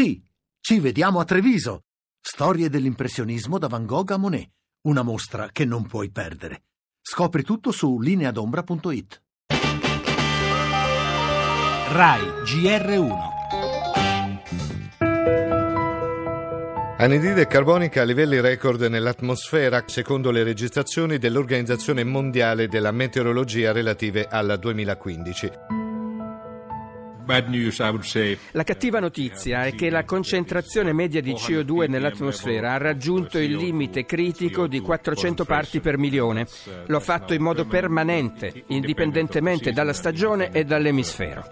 Sì, ci vediamo a Treviso. Storie dell'impressionismo da Van Gogh a Monet. Una mostra che non puoi perdere. Scopri tutto su lineadombra.it. RAI GR1 Anidride carbonica a livelli record nell'atmosfera, secondo le registrazioni dell'Organizzazione Mondiale della Meteorologia relative al 2015. La cattiva notizia è che la concentrazione media di CO2 nell'atmosfera ha raggiunto il limite critico di 400 parti per milione. Lo ha fatto in modo permanente, indipendentemente dalla stagione e dall'emisfero.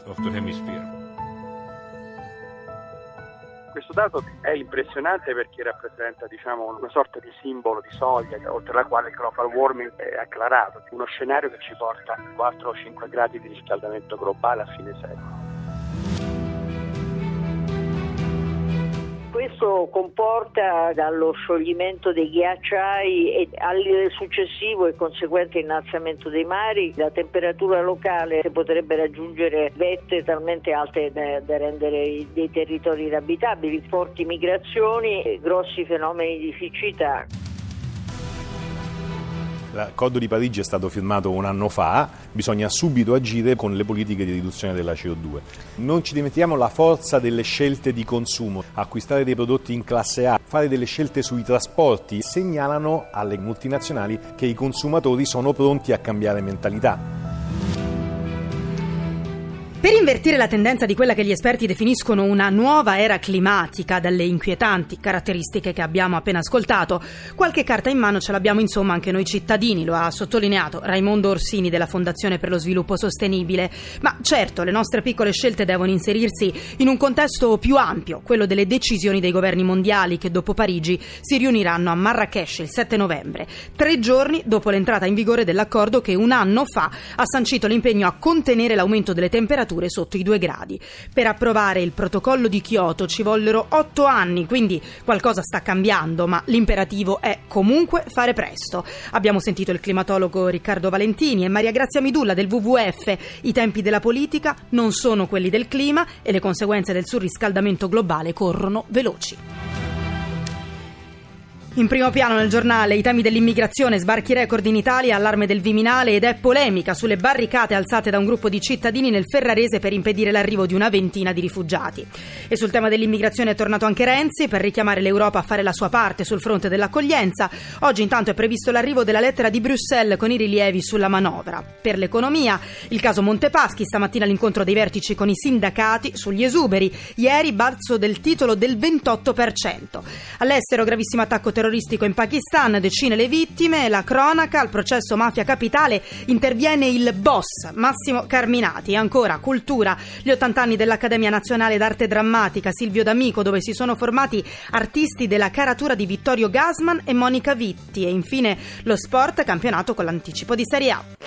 Questo dato è impressionante perché rappresenta diciamo, una sorta di simbolo di soglia oltre la quale il global warming è acclarato, uno scenario che ci porta a 4 o 5 gradi di riscaldamento globale a fine secolo. Questo comporta dallo scioglimento dei ghiacciai e al successivo e conseguente innalzamento dei mari la temperatura locale potrebbe raggiungere vette talmente alte da, da rendere dei territori inabitabili, forti migrazioni, grossi fenomeni di siccità. L'accordo di Parigi è stato firmato un anno fa, bisogna subito agire con le politiche di riduzione della CO2. Non ci dimentichiamo la forza delle scelte di consumo, acquistare dei prodotti in classe A, fare delle scelte sui trasporti, segnalano alle multinazionali che i consumatori sono pronti a cambiare mentalità. Per invertire la tendenza di quella che gli esperti definiscono una nuova era climatica, dalle inquietanti caratteristiche che abbiamo appena ascoltato, qualche carta in mano ce l'abbiamo insomma anche noi cittadini, lo ha sottolineato Raimondo Orsini della Fondazione per lo Sviluppo Sostenibile. Ma certo, le nostre piccole scelte devono inserirsi in un contesto più ampio, quello delle decisioni dei governi mondiali che dopo Parigi si riuniranno a Marrakesh il 7 novembre, tre giorni dopo l'entrata in vigore dell'accordo che un anno fa ha sancito l'impegno a contenere l'aumento delle temperature temperature sotto i 2 gradi. Per approvare il protocollo di Kyoto ci vollero 8 anni, quindi qualcosa sta cambiando, ma l'imperativo è comunque fare presto. Abbiamo sentito il climatologo Riccardo Valentini e Maria Grazia Midulla del WWF. I tempi della politica non sono quelli del clima e le conseguenze del surriscaldamento globale corrono veloci. In primo piano nel giornale i temi dell'immigrazione, sbarchi record in Italia, allarme del Viminale ed è polemica sulle barricate alzate da un gruppo di cittadini nel Ferrarese per impedire l'arrivo di una ventina di rifugiati. E sul tema dell'immigrazione è tornato anche Renzi per richiamare l'Europa a fare la sua parte sul fronte dell'accoglienza. Oggi intanto è previsto l'arrivo della lettera di Bruxelles con i rilievi sulla manovra. Per l'economia, il caso Montepaschi, stamattina l'incontro dei vertici con i sindacati sugli esuberi. Ieri balzo del titolo del 28%. All'estero gravissimo attacco terroristico terroristico in Pakistan, decine le vittime, la cronaca, al processo mafia capitale interviene il boss Massimo Carminati, ancora cultura, gli 80 anni dell'Accademia Nazionale d'Arte Drammatica Silvio D'Amico dove si sono formati artisti della caratura di Vittorio Gasman e Monica Vitti. E infine lo sport campionato con l'anticipo di Serie A.